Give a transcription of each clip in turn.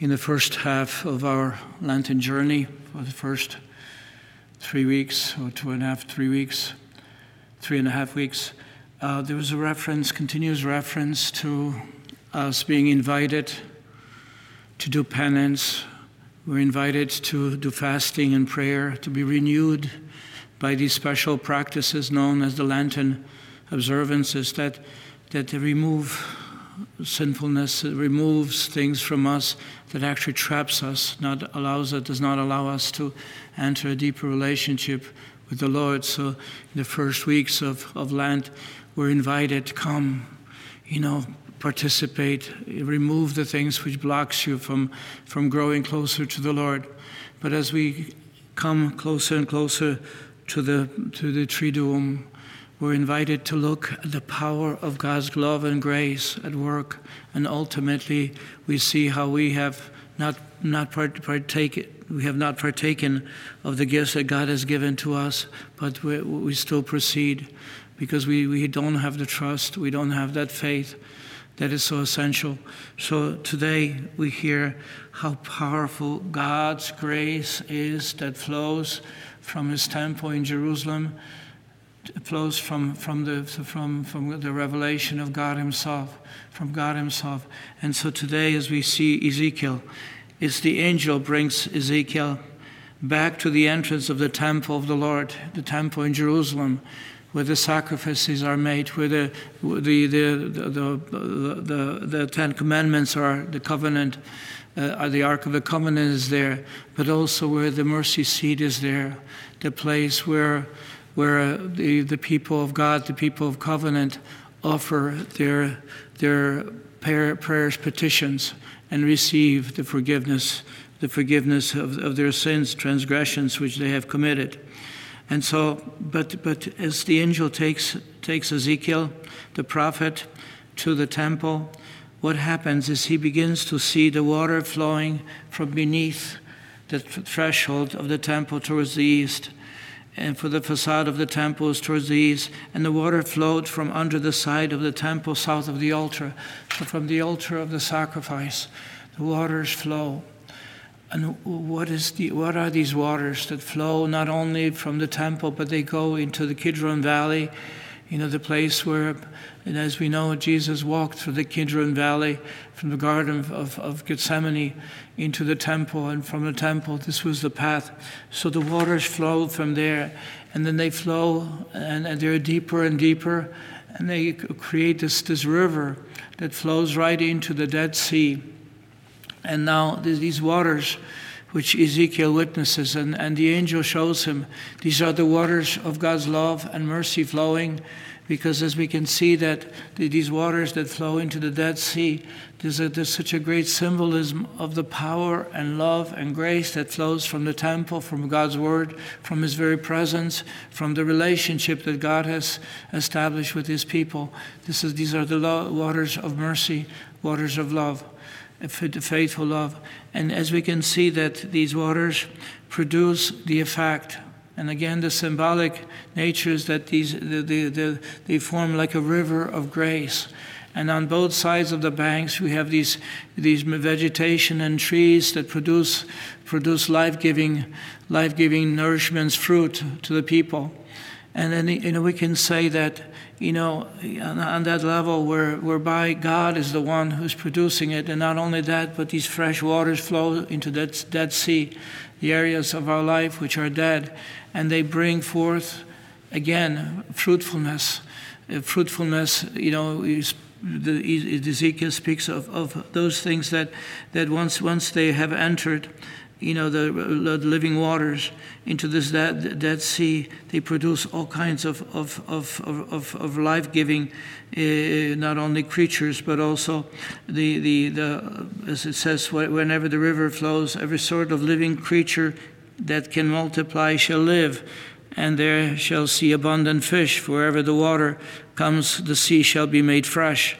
in the first half of our Lenten journey, for the first three weeks, or two and a half, three weeks, three and a half weeks, uh, there was a reference, continuous reference to us being invited to do penance. We're invited to do fasting and prayer, to be renewed by these special practices known as the Lenten observances that, that remove sinfulness, removes things from us that actually traps us, not allows it, does not allow us to enter a deeper relationship with the Lord. So in the first weeks of, of Lent, we're invited, to come, you know, participate, remove the things which blocks you from, from growing closer to the Lord. But as we come closer and closer to the, to the Triduum, we're invited to look at the power of God's love and grace at work, and ultimately we see how we have not not partake, we have not partaken of the gifts that God has given to us, but we, we still proceed because we, we don't have the trust, we don't have that faith that is so essential. So today we hear how powerful God's grace is that flows from His temple in Jerusalem, flows from, from, the, from, from the revelation of God Himself, from God Himself. And so today, as we see Ezekiel, it's the angel brings Ezekiel back to the entrance of the temple of the Lord, the temple in Jerusalem where the sacrifices are made, where the, the, the, the, Ten Commandments are, the covenant, uh, the Ark of the Covenant is there, but also where the mercy seat is there, the place where, where uh, the, the people of God, the people of covenant, offer their, their prayer, prayers, petitions, and receive the forgiveness, the forgiveness of, of their sins, transgressions which they have committed. And so, but, but as the angel takes, takes Ezekiel, the prophet, to the temple, what happens is he begins to see the water flowing from beneath the threshold of the temple towards the east. And for the facade of the temple is towards the east, and the water flowed from under the side of the temple south of the altar. So, from the altar of the sacrifice, the waters flow. And what, is the, what are these waters that flow not only from the temple, but they go into the Kidron Valley, you know, the place where, and as we know, Jesus walked through the Kidron Valley from the Garden of, of Gethsemane into the temple, and from the temple, this was the path. So the waters flow from there, and then they flow, and, and they're deeper and deeper, and they create this, this river that flows right into the Dead Sea. And now these waters, which Ezekiel witnesses, and, and the angel shows him, these are the waters of God's love and mercy flowing. Because as we can see that these waters that flow into the Dead Sea, there's, a, there's such a great symbolism of the power and love and grace that flows from the temple, from God's Word, from His very presence, from the relationship that God has established with His people. This is, these are the lo- waters of mercy, waters of love faithful love. And as we can see that these waters produce the effect, and again the symbolic nature is that these the, the, the, they form like a river of grace. And on both sides of the banks, we have these, these vegetation and trees that produce, produce life-giving, life-giving nourishments, fruit to the people. And then you know, we can say that you know, on that level where, whereby God is the one who's producing it. And not only that, but these fresh waters flow into that Dead Sea, the areas of our life which are dead, and they bring forth, again, fruitfulness. Uh, fruitfulness, you know, is, the, Ezekiel speaks of, of those things that, that once, once they have entered, you know, the, the living waters into this Dead, Sea, they produce all kinds of, of, of, of, of life giving, uh, not only creatures, but also the, the, the, as it says, whenever the river flows, every sort of living creature that can multiply shall live. And there shall see abundant fish. Wherever the water comes, the sea shall be made fresh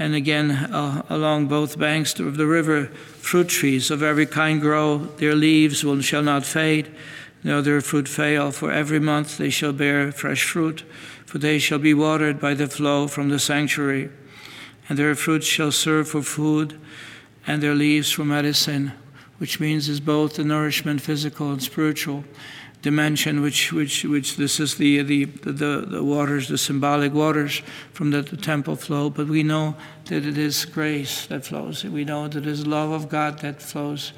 and again uh, along both banks of the river fruit trees of every kind grow. Their leaves will shall not fade. Nor their fruit fail for every month they shall bear fresh fruit for they shall be watered by the flow from the sanctuary. And their fruit shall serve for food and their leaves for medicine, which means is both the nourishment, physical and spiritual dimension, which which which this is the the the, the waters, the symbolic waters from the, the temple flow. But we know that it is grace that flows. We know that it is love of God that flows,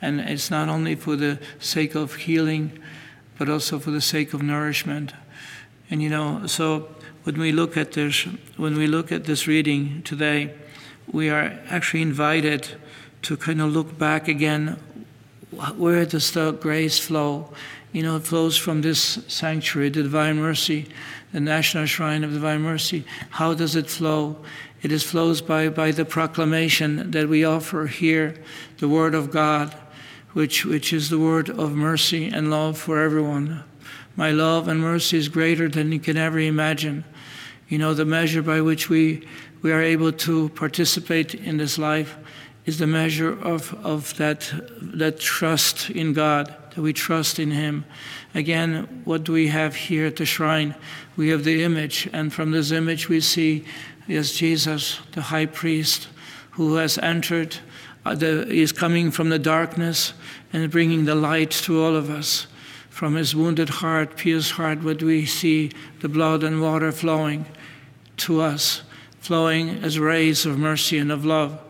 and it's not only for the sake of healing, but also for the sake of nourishment. And you know, so when we look at this, when we look at this reading today, we are actually invited to kind of look back again. Where does the grace flow? You know, it flows from this sanctuary, the Divine Mercy, the National Shrine of Divine Mercy. How does it flow? It is flows by, by the proclamation that we offer here, the Word of God, which, which is the word of mercy and love for everyone. My love and mercy is greater than you can ever imagine. You know, the measure by which we, we are able to participate in this life is the measure of, of that, that trust in God that we trust in Him. Again, what do we have here at the shrine? We have the image, and from this image we see yes, Jesus, the high priest, who has entered, uh, the, is coming from the darkness and bringing the light to all of us. From his wounded heart, pierced heart, what we see the blood and water flowing to us, flowing as rays of mercy and of love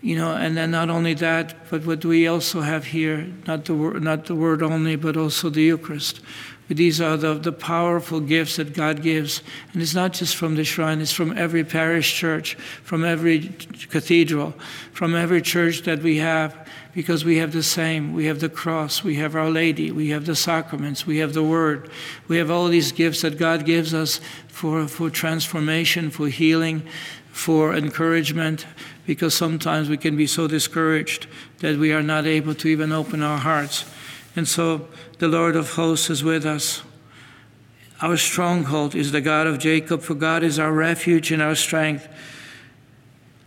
you know, and then not only that, but what we also have here, not the word, not the word only, but also the Eucharist. These are the, the powerful gifts that God gives. And it's not just from the shrine, it's from every parish church, from every cathedral, from every church that we have, because we have the same. We have the cross, we have Our Lady, we have the sacraments, we have the Word. We have all these gifts that God gives us for, for transformation, for healing, for encouragement, because sometimes we can be so discouraged that we are not able to even open our hearts. And so the Lord of hosts is with us. Our stronghold is the God of Jacob, for God is our refuge and our strength,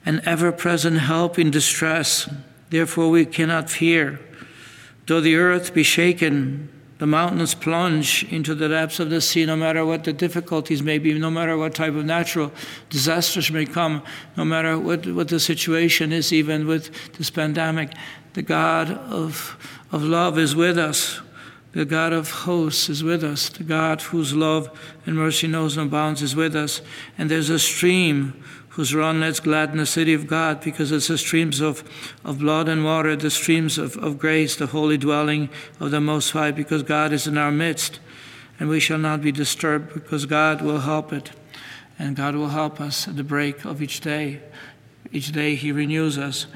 an ever present help in distress. Therefore, we cannot fear. Though the earth be shaken, the mountains plunge into the depths of the sea, no matter what the difficulties may be, no matter what type of natural disasters may come, no matter what, what the situation is, even with this pandemic. The God of, of love is with us. The God of hosts is with us. The God whose love and mercy knows no bounds is with us. And there's a stream whose run lets glad in the city of God, because it's the streams of, of blood and water, the streams of, of grace, the holy dwelling of the Most High, because God is in our midst. And we shall not be disturbed, because God will help it. And God will help us at the break of each day. Each day He renews us.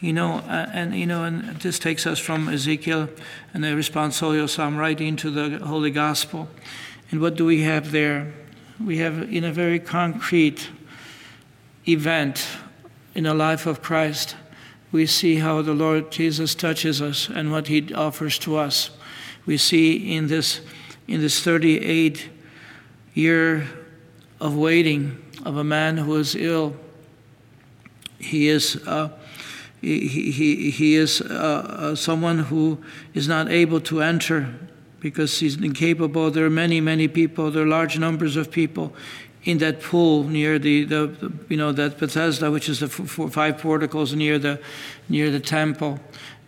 You know, uh, and you know, and this takes us from Ezekiel and the responsorial psalm right into the Holy Gospel. And what do we have there? We have in a very concrete event in the life of Christ, we see how the Lord Jesus touches us and what he offers to us. We see in this in this 38 year of waiting of a man who is ill. He is uh, he, he, he is uh, uh, someone who is not able to enter because he's incapable. There are many, many people, there are large numbers of people in that pool near the, the, the, you know that Bethesda, which is the four, five porticos near the near the temple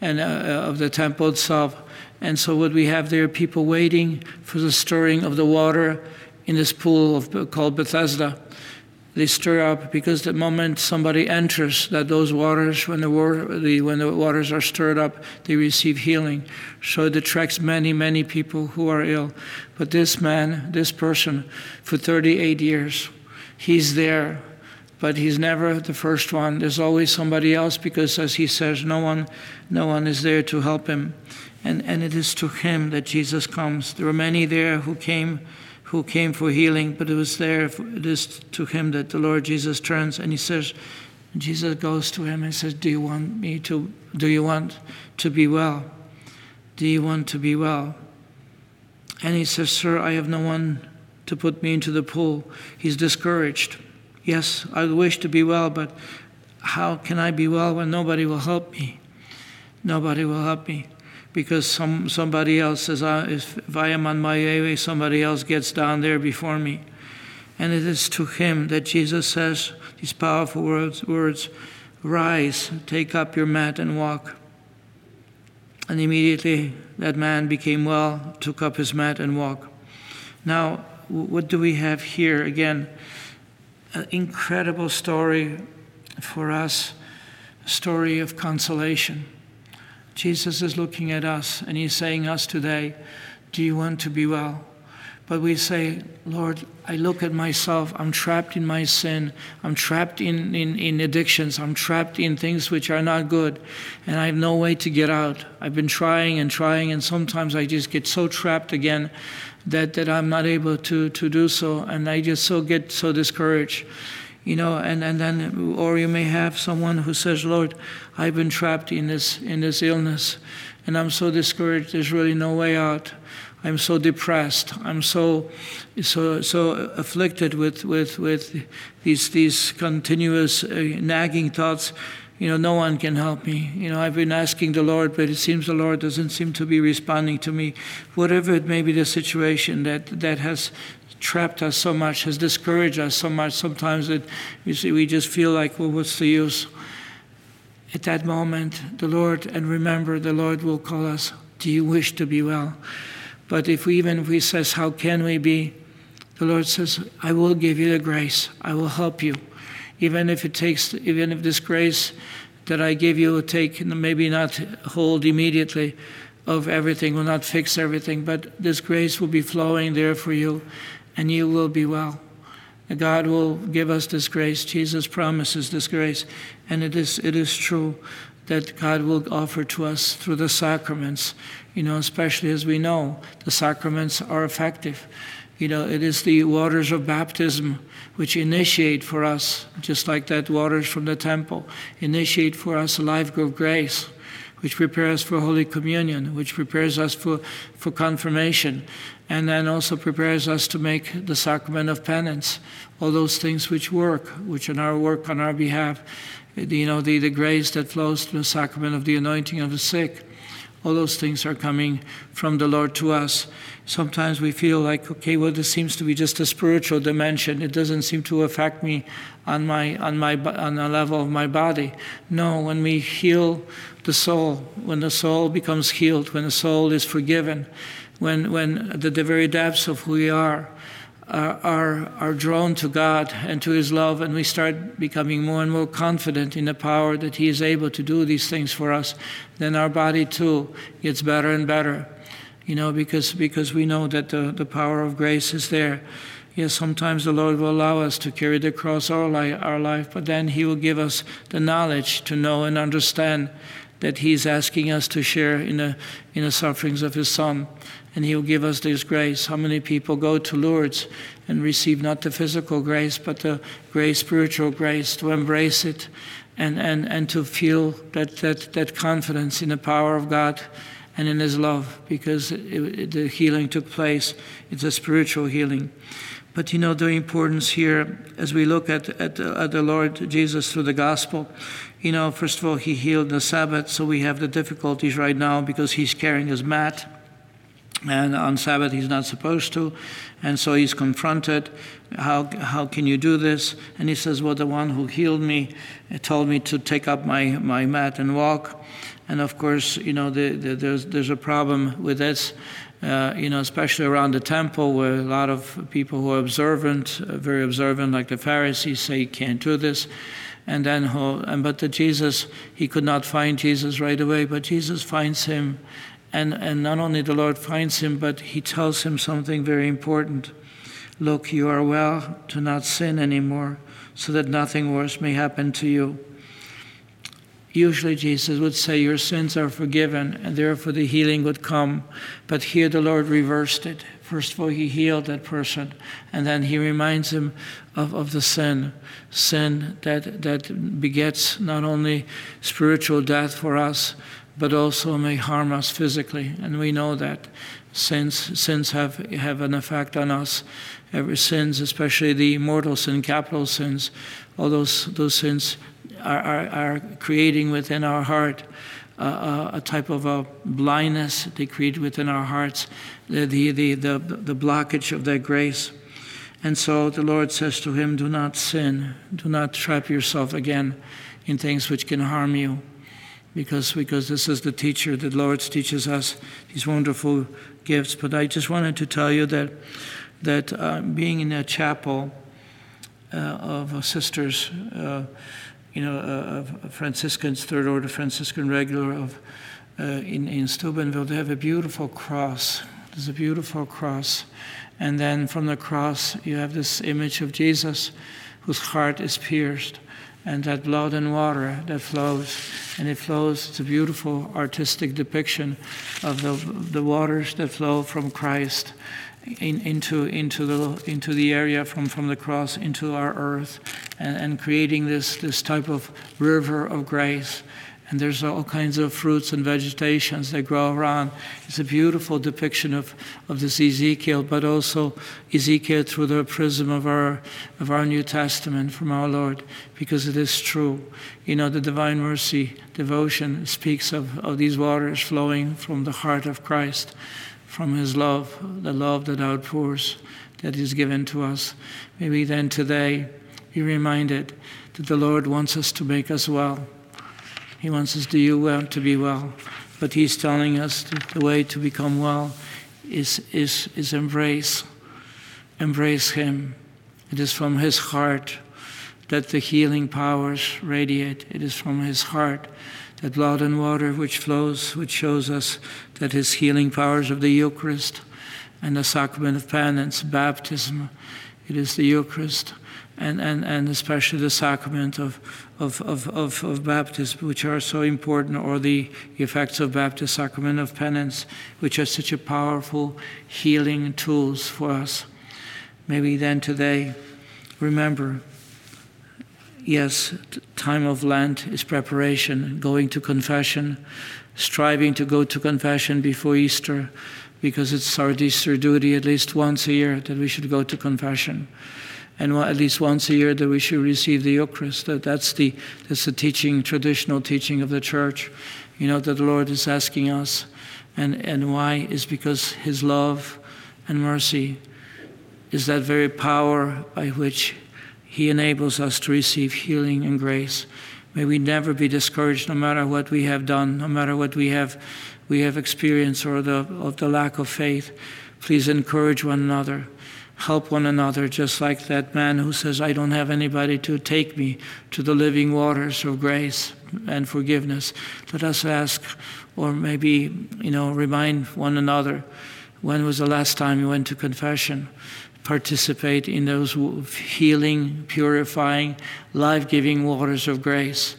and uh, uh, of the temple itself. And so what we have there, people waiting for the stirring of the water in this pool of, called Bethesda they stir up because the moment somebody enters that those waters when the, water, the, when the waters are stirred up they receive healing. So it attracts many many people who are ill. But this man this person for 38 years he's there but he's never the first one. There's always somebody else because as he says no one no one is there to help him. And and it is to him that jesus comes. There were many there who came who came for healing, but it was there, it is to him that the Lord Jesus turns and he says, Jesus goes to him and says, Do you want me to, do you want to be well? Do you want to be well? And he says, Sir, I have no one to put me into the pool. He's discouraged. Yes, I wish to be well, but how can I be well when nobody will help me? Nobody will help me because some, somebody else says, ah, if, if I am on my way, somebody else gets down there before me. And it is to him that Jesus says these powerful words, words Rise, take up your mat and walk. And immediately that man became well, took up his mat and walked. Now, what do we have here? Again, an incredible story for us, a story of consolation. Jesus is looking at us and he's saying us today, do you want to be well? But we say, Lord, I look at myself, I'm trapped in my sin, I'm trapped in, in, in, addictions, I'm trapped in things which are not good, and I have no way to get out. I've been trying and trying, and sometimes I just get so trapped again that, that I'm not able to, to do so, and I just so get so discouraged. You know, and, and then, or you may have someone who says, Lord, I've been trapped in this, in this illness, and I'm so discouraged, there's really no way out. I'm so depressed. I'm so so so afflicted with with with these these continuous uh, nagging thoughts. You know, no one can help me. You know, I've been asking the Lord, but it seems the Lord doesn't seem to be responding to me. Whatever it may be, the situation that that has trapped us so much, has discouraged us so much. Sometimes it, you see, we just feel like, well, what's the use? At that moment, the Lord, and remember, the Lord will call us. Do you wish to be well? But if we, even if we says, how can we be? The Lord says, I will give you the grace. I will help you. Even if it takes, even if this grace that I give you will take, maybe not hold immediately of everything, will not fix everything, but this grace will be flowing there for you and you will be well. God will give us this grace. Jesus promises this grace, and it is, it is true that God will offer to us through the sacraments, you know, especially as we know the sacraments are effective. You know, it is the waters of baptism which initiate for us, just like that waters from the temple, initiate for us a life of grace, which prepares for Holy Communion, which prepares us for, for confirmation, and then also prepares us to make the sacrament of penance, all those things which work, which in our work on our behalf you know, the, the grace that flows through the sacrament of the anointing of the sick. All those things are coming from the Lord to us. Sometimes we feel like, okay, well, this seems to be just a spiritual dimension. It doesn't seem to affect me on my on my on the level of my body. No, when we heal the soul, when the soul becomes healed, when the soul is forgiven, when when the, the very depths of who we are are, are, are drawn to God and to His love, and we start becoming more and more confident in the power that He is able to do these things for us, then our body too gets better and better. You know, because, because we know that the, the power of grace is there. Yes, sometimes the Lord will allow us to carry the cross all our life, but then He will give us the knowledge to know and understand that He's asking us to share in the, in the sufferings of His Son and He will give us this grace. How many people go to Lourdes and receive not the physical grace, but the grace, spiritual grace, to embrace it and, and, and to feel that, that, that confidence in the power of God and in His love, because it, it, the healing took place. It's a spiritual healing. But you know, the importance here, as we look at, at, at the Lord Jesus through the gospel, you know, first of all, He healed the Sabbath, so we have the difficulties right now because He's carrying His mat and on Sabbath he's not supposed to. And so he's confronted. How, how can you do this? And he says, Well, the one who healed me told me to take up my, my mat and walk. And of course, you know, the, the, there's, there's a problem with this. Uh, you know, especially around the temple, where a lot of people who are observant, uh, very observant, like the Pharisees, say you can't do this. And then, and but the Jesus, he could not find Jesus right away, but Jesus finds him and, and not only the Lord finds him, but he tells him something very important. Look, you are well to not sin anymore, so that nothing worse may happen to you. Usually, Jesus would say, Your sins are forgiven, and therefore the healing would come. But here the Lord reversed it. First of all, He healed that person, and then He reminds him of, of the sin sin that, that begets not only spiritual death for us, but also may harm us physically. And we know that sins, sins have, have an effect on us. Every sins, especially the mortal sin, capital sins, all those, those sins are, are, are creating within our heart uh, a type of a blindness. They create within our hearts the, the, the, the, the blockage of that grace. And so the Lord says to him, Do not sin. Do not trap yourself again in things which can harm you. Because, because this is the teacher, the Lord teaches us these wonderful gifts. But I just wanted to tell you that, that uh, being in a chapel uh, of sisters, uh, you know, uh, Franciscans, Third Order Franciscan Regular of uh, in, in Steubenville, they have a beautiful cross. There's a beautiful cross. And then from the cross, you have this image of Jesus whose heart is pierced, and that blood and water that flows. And it flows, it's a beautiful artistic depiction of the, the waters that flow from Christ in, into, into, the, into the area from, from the cross into our earth and, and creating this, this type of river of grace. And there's all kinds of fruits and vegetations that grow around. It's a beautiful depiction of, of this Ezekiel, but also Ezekiel through the prism of our, of our New Testament from our Lord, because it is true. You know, the Divine Mercy devotion speaks of, of these waters flowing from the heart of Christ from His love, the love that outpours, that is given to us. Maybe then today be reminded that the Lord wants us to make us well. He wants us to do well, to be well. But He's telling us that the way to become well is, is, is embrace. Embrace Him. It is from His heart that the healing powers radiate. It is from His heart that blood and water which flows, which shows us that his healing powers of the Eucharist and the sacrament of penance, baptism, it is the Eucharist and, and, and especially the sacrament of, of, of, of, of baptism, which are so important, or the effects of baptism, sacrament of penance, which are such a powerful healing tools for us. Maybe then today, remember yes, time of Lent is preparation, going to confession, striving to go to confession before Easter, because it's our Easter duty at least once a year that we should go to confession. And at least once a year that we should receive the Eucharist. That, that's, the, that's the teaching, traditional teaching of the church. You know, that the Lord is asking us. And, and why? Is because His love and mercy is that very power by which he enables us to receive healing and grace. May we never be discouraged, no matter what we have done, no matter what we have, we have experienced or the, of the lack of faith. Please encourage one another, help one another, just like that man who says, I don't have anybody to take me to the living waters of grace and forgiveness. Let us ask, or maybe, you know, remind one another when was the last time you went to confession? participate in those healing, purifying, life giving waters of grace,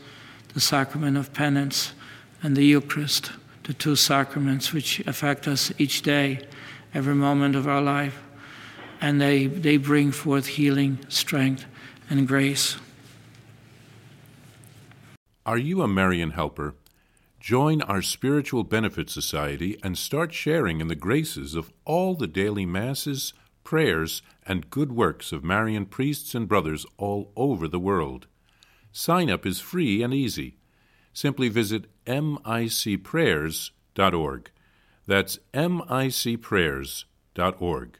the sacrament of penance and the Eucharist, the two sacraments which affect us each day, every moment of our life. And they, they bring forth healing, strength, and grace. Are you a Marian helper? Join our Spiritual Benefit Society and start sharing in the graces of all the daily masses prayers, and good works of Marian priests and brothers all over the world. Sign up is free and easy. Simply visit micprayers.org. That's micprayers.org.